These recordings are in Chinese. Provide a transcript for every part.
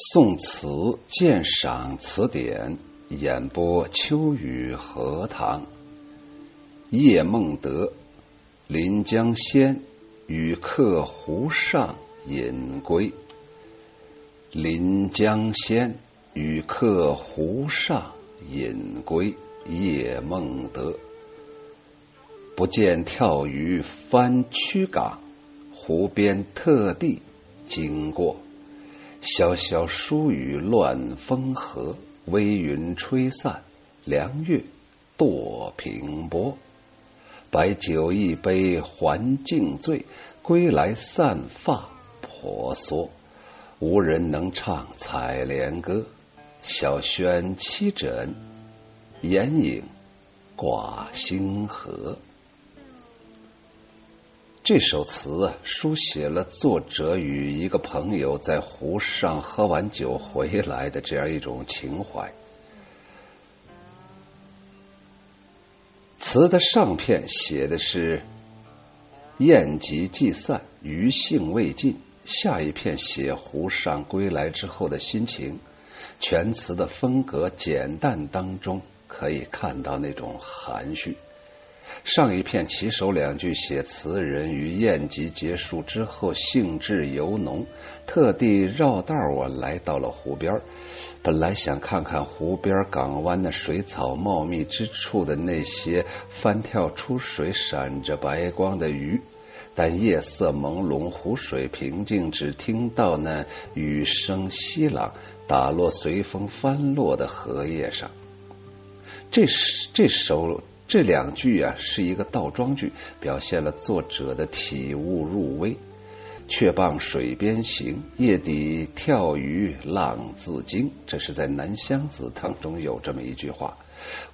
宋词鉴赏词典演播：秋雨荷塘。叶梦得，临江仙，与客湖上饮归。临江仙，与客湖上饮归。叶梦得，不见跳鱼翻曲港，湖边特地经过。潇潇疏雨乱风和，微云吹散，凉月堕平波。白酒一杯还尽醉，归来散发婆娑。无人能唱采莲歌，小轩七枕，掩影挂星河。这首词啊，书写了作者与一个朋友在湖上喝完酒回来的这样一种情怀。词的上片写的是宴集既散，余兴未尽；下一片写湖上归来之后的心情。全词的风格简淡，当中可以看到那种含蓄。上一片起首两句写词人于宴集结束之后兴致尤浓，特地绕道我来到了湖边本来想看看湖边港湾的水草茂密之处的那些翻跳出水、闪着白光的鱼，但夜色朦胧，湖水平静，只听到那雨声稀朗，打落随风翻落的荷叶上。这这首。这两句啊，是一个倒装句，表现了作者的体悟入微。却傍水边行，夜底跳鱼浪自惊。这是在《南乡子》当中有这么一句话。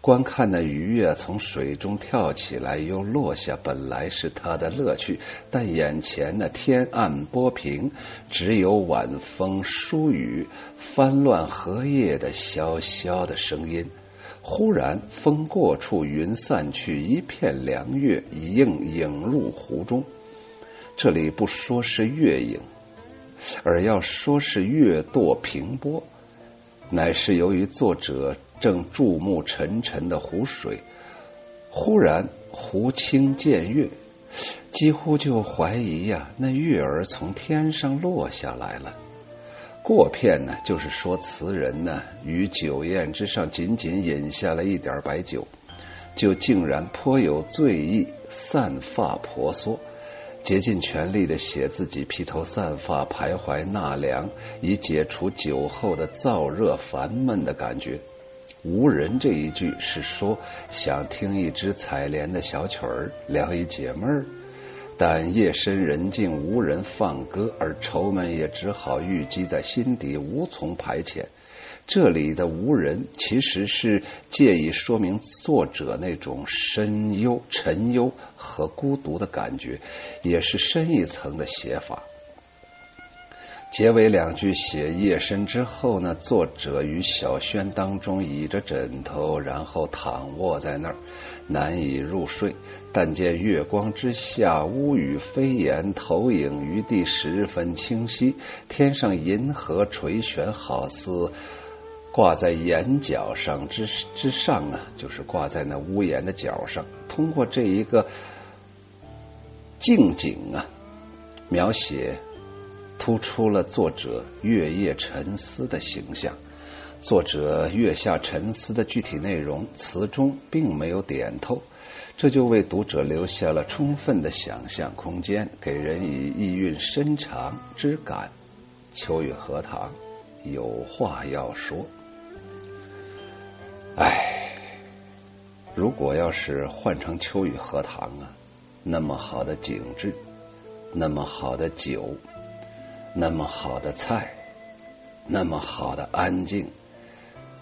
观看那鱼啊，从水中跳起来又落下，本来是他的乐趣，但眼前那天暗波平，只有晚风疏雨翻乱荷叶的萧萧的声音。忽然，风过处，云散去，一片凉月映影入湖中。这里不说是月影，而要说是月堕平波，乃是由于作者正注目沉沉的湖水，忽然湖清见月，几乎就怀疑呀，那月儿从天上落下来了。过片呢，就是说词人呢，于酒宴之上仅仅饮下了一点白酒，就竟然颇有醉意，散发婆娑，竭尽全力的写自己披头散发，徘徊纳凉，以解除酒后的燥热烦闷的感觉。无人这一句是说想听一支采莲的小曲儿，聊一解闷儿。但夜深人静，无人放歌，而愁闷也只好郁积在心底，无从排遣。这里的无人，其实是借以说明作者那种深忧、沉忧和孤独的感觉，也是深一层的写法。结尾两句写夜深之后呢，作者与小轩当中倚着枕头，然后躺卧在那儿，难以入睡。但见月光之下，乌雨飞檐，投影于地，十分清晰。天上银河垂悬，好似挂在檐角上之之上啊，就是挂在那屋檐的角上。通过这一个静景啊，描写。突出了作者月夜沉思的形象。作者月下沉思的具体内容，词中并没有点透，这就为读者留下了充分的想象空间，给人以意蕴深长之感。秋雨荷塘，有话要说。唉，如果要是换成秋雨荷塘啊，那么好的景致，那么好的酒。那么好的菜，那么好的安静，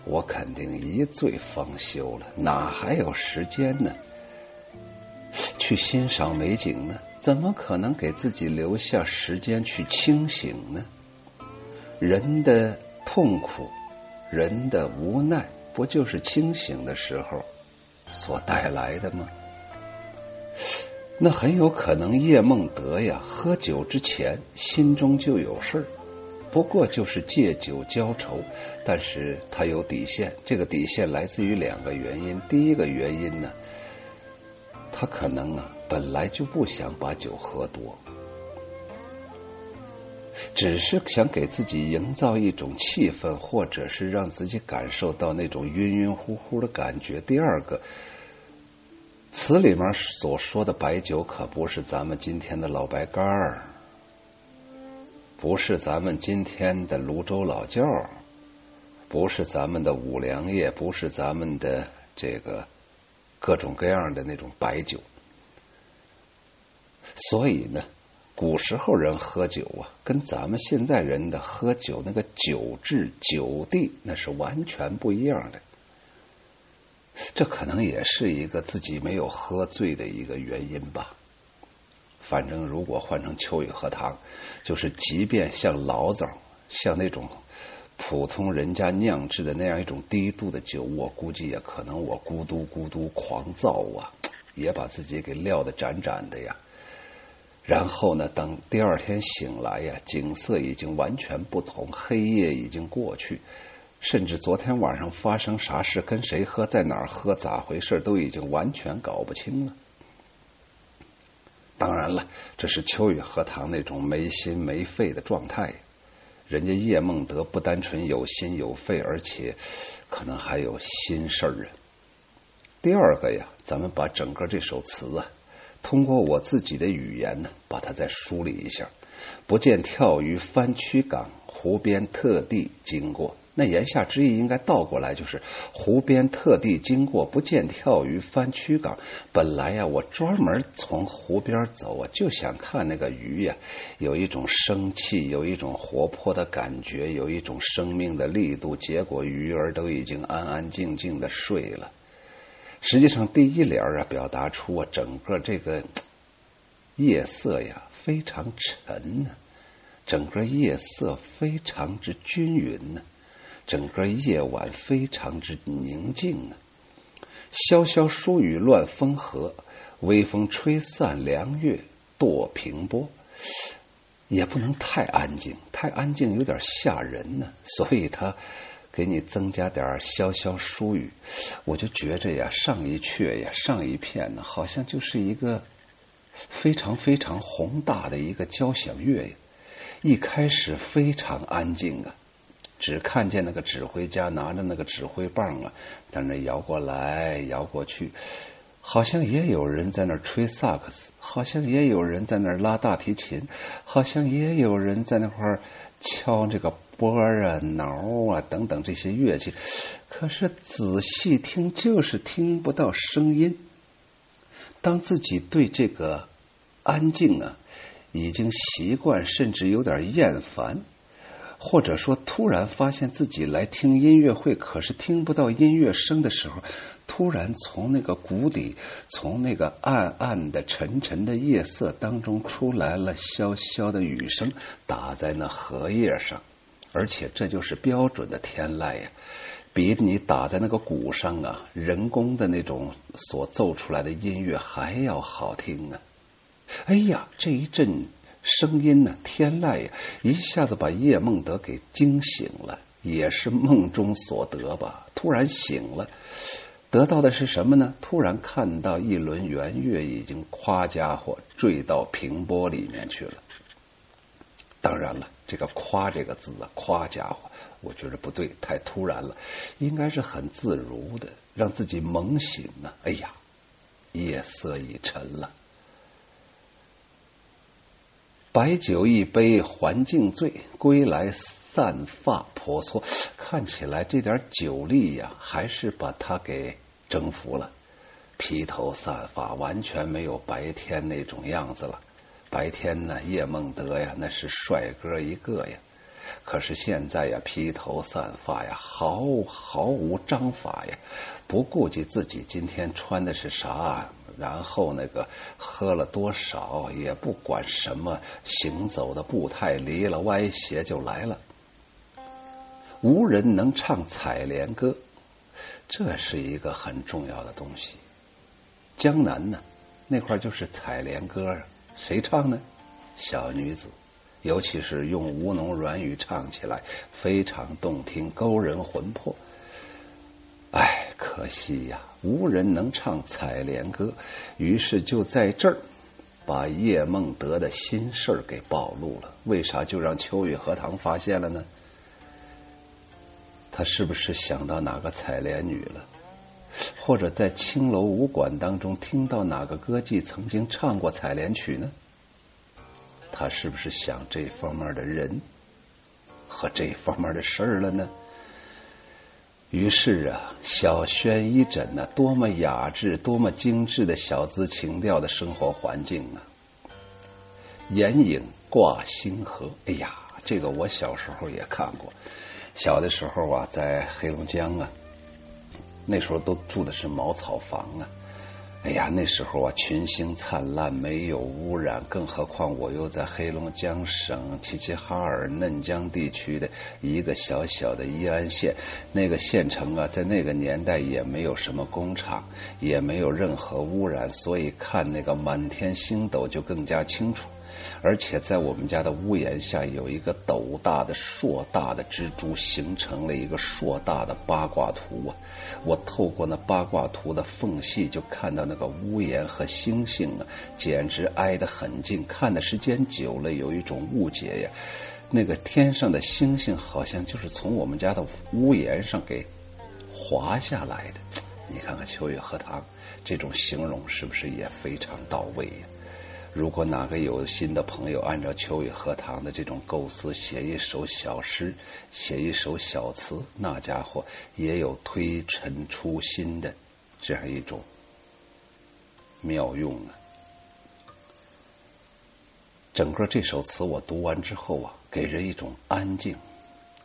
我肯定一醉方休了，哪还有时间呢？去欣赏美景呢？怎么可能给自己留下时间去清醒呢？人的痛苦，人的无奈，不就是清醒的时候所带来的吗？那很有可能叶梦得呀，喝酒之前心中就有事儿，不过就是借酒浇愁，但是他有底线。这个底线来自于两个原因。第一个原因呢，他可能啊本来就不想把酒喝多，只是想给自己营造一种气氛，或者是让自己感受到那种晕晕乎乎的感觉。第二个，词里面所说的白酒可不是咱们今天的老白干儿。不是咱们今天的泸州老窖，不是咱们的五粮液，不是咱们的这个各种各样的那种白酒。所以呢，古时候人喝酒啊，跟咱们现在人的喝酒那个酒质、酒地那是完全不一样的。这可能也是一个自己没有喝醉的一个原因吧。反正如果换成秋雨荷塘，就是即便像醪糟，像那种普通人家酿制的那样一种低度的酒，我估计也可能我咕嘟咕嘟狂造啊，也把自己给撂得展展的呀。然后呢，等第二天醒来呀，景色已经完全不同，黑夜已经过去，甚至昨天晚上发生啥事、跟谁喝、在哪儿喝、咋回事，都已经完全搞不清了。当然了，这是秋雨荷塘那种没心没肺的状态。人家叶梦得不单纯有心有肺，而且可能还有心事儿啊。第二个呀，咱们把整个这首词啊，通过我自己的语言呢，把它再梳理一下。不见跳鱼翻曲港，湖边特地经过。那言下之意应该倒过来，就是湖边特地经过，不见跳鱼翻曲港。本来呀，我专门从湖边走我，就想看那个鱼呀，有一种生气，有一种活泼的感觉，有一种生命的力度。结果鱼儿都已经安安静静的睡了。实际上，第一联啊，表达出啊，整个这个夜色呀，非常沉呢，整个夜色非常之均匀呢。整个夜晚非常之宁静啊，潇潇疏雨乱风和，微风吹散凉月堕平波，也不能太安静，太安静有点吓人呢。所以他给你增加点潇潇疏雨，我就觉着呀，上一阙呀，上一片呢，好像就是一个非常非常宏大的一个交响乐呀。一开始非常安静啊。只看见那个指挥家拿着那个指挥棒啊，在那摇过来摇过去，好像也有人在那吹萨克斯，好像也有人在那拉大提琴，好像也有人在那块敲这个拨啊、挠啊等等这些乐器。可是仔细听，就是听不到声音。当自己对这个安静啊已经习惯，甚至有点厌烦。或者说，突然发现自己来听音乐会，可是听不到音乐声的时候，突然从那个谷底，从那个暗暗的、沉沉的夜色当中出来了潇潇的雨声，打在那荷叶上，而且这就是标准的天籁呀，比你打在那个鼓上啊，人工的那种所奏出来的音乐还要好听啊！哎呀，这一阵。声音呢？天籁呀，一下子把叶梦得给惊醒了，也是梦中所得吧。突然醒了，得到的是什么呢？突然看到一轮圆月已经夸家伙坠到平波里面去了。当然了，这个“夸”这个字啊，“夸家伙”，我觉得不对，太突然了，应该是很自如的，让自己猛醒啊！哎呀，夜色已沉了。白酒一杯还敬醉，归来散发婆娑。看起来这点酒力呀，还是把他给征服了。披头散发，完全没有白天那种样子了。白天呢，叶梦得呀，那是帅哥一个呀。可是现在呀，披头散发呀，毫毫无章法呀，不顾及自己今天穿的是啥。然后那个喝了多少也不管什么行走的步态离了歪斜就来了，无人能唱采莲歌，这是一个很重要的东西。江南呢那块就是采莲歌啊，谁唱呢？小女子，尤其是用吴侬软语唱起来，非常动听，勾人魂魄。可惜呀，无人能唱采莲歌。于是就在这儿，把叶梦得的心事儿给暴露了。为啥就让秋雨荷塘发现了呢？他是不是想到哪个采莲女了？或者在青楼武馆当中听到哪个歌妓曾经唱过采莲曲呢？他是不是想这方面的人和这方面的事儿了呢？于是啊，小轩一枕呢，多么雅致、多么精致的小资情调的生活环境啊！眼影挂星河，哎呀，这个我小时候也看过。小的时候啊，在黑龙江啊，那时候都住的是茅草房啊。哎呀，那时候啊，群星灿烂，没有污染，更何况我又在黑龙江省齐齐哈尔嫩江地区的一个小小的依安县，那个县城啊，在那个年代也没有什么工厂，也没有任何污染，所以看那个满天星斗就更加清楚。而且在我们家的屋檐下有一个斗大的、硕大的蜘蛛，形成了一个硕大的八卦图啊！我透过那八卦图的缝隙，就看到那个屋檐和星星啊，简直挨得很近。看的时间久了，有一种误解呀，那个天上的星星好像就是从我们家的屋檐上给滑下来的。你看看秋月荷塘这种形容是不是也非常到位呀？如果哪个有心的朋友按照秋雨荷塘的这种构思写一首小诗，写一首小词，那家伙也有推陈出新的这样一种妙用啊！整个这首词我读完之后啊，给人一种安静。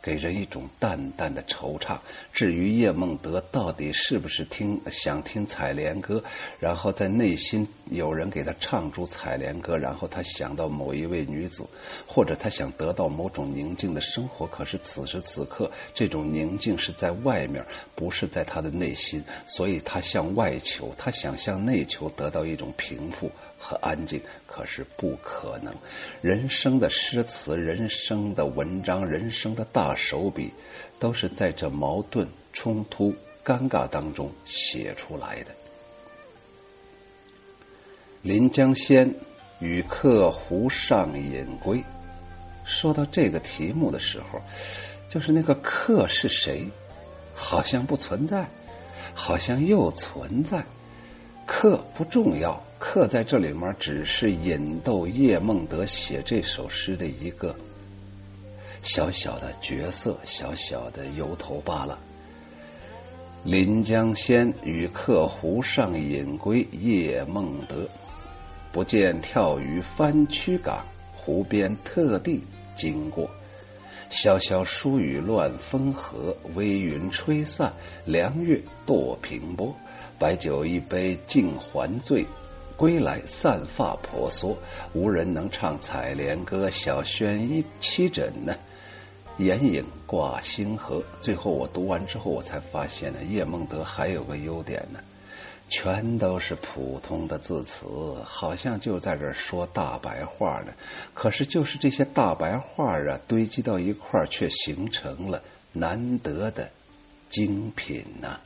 给人一种淡淡的惆怅。至于叶梦得到底是不是听想听采莲歌，然后在内心有人给他唱出采莲歌，然后他想到某一位女子，或者他想得到某种宁静的生活。可是此时此刻，这种宁静是在外面，不是在他的内心，所以他向外求，他想向内求，得到一种平复。和安静，可是不可能。人生的诗词，人生的文章，人生的大手笔，都是在这矛盾、冲突、尴尬当中写出来的。《临江仙》与客湖上隐归。说到这个题目的时候，就是那个客是谁？好像不存在，好像又存在。客不重要。刻在这里面，只是引逗叶梦得写这首诗的一个小小的角色、小小的由头罢了。临江仙与客湖上隐归，叶梦得不见跳鱼翻曲港，湖边特地经过。潇潇疏雨乱风和，微云吹散，凉月堕平波。白酒一杯尽还醉。归来散发婆娑，无人能唱采莲歌。小轩一七枕呢，眼影挂星河。最后我读完之后，我才发现呢，叶梦得还有个优点呢，全都是普通的字词，好像就在这说大白话呢。可是就是这些大白话啊，堆积到一块儿，却形成了难得的精品呢。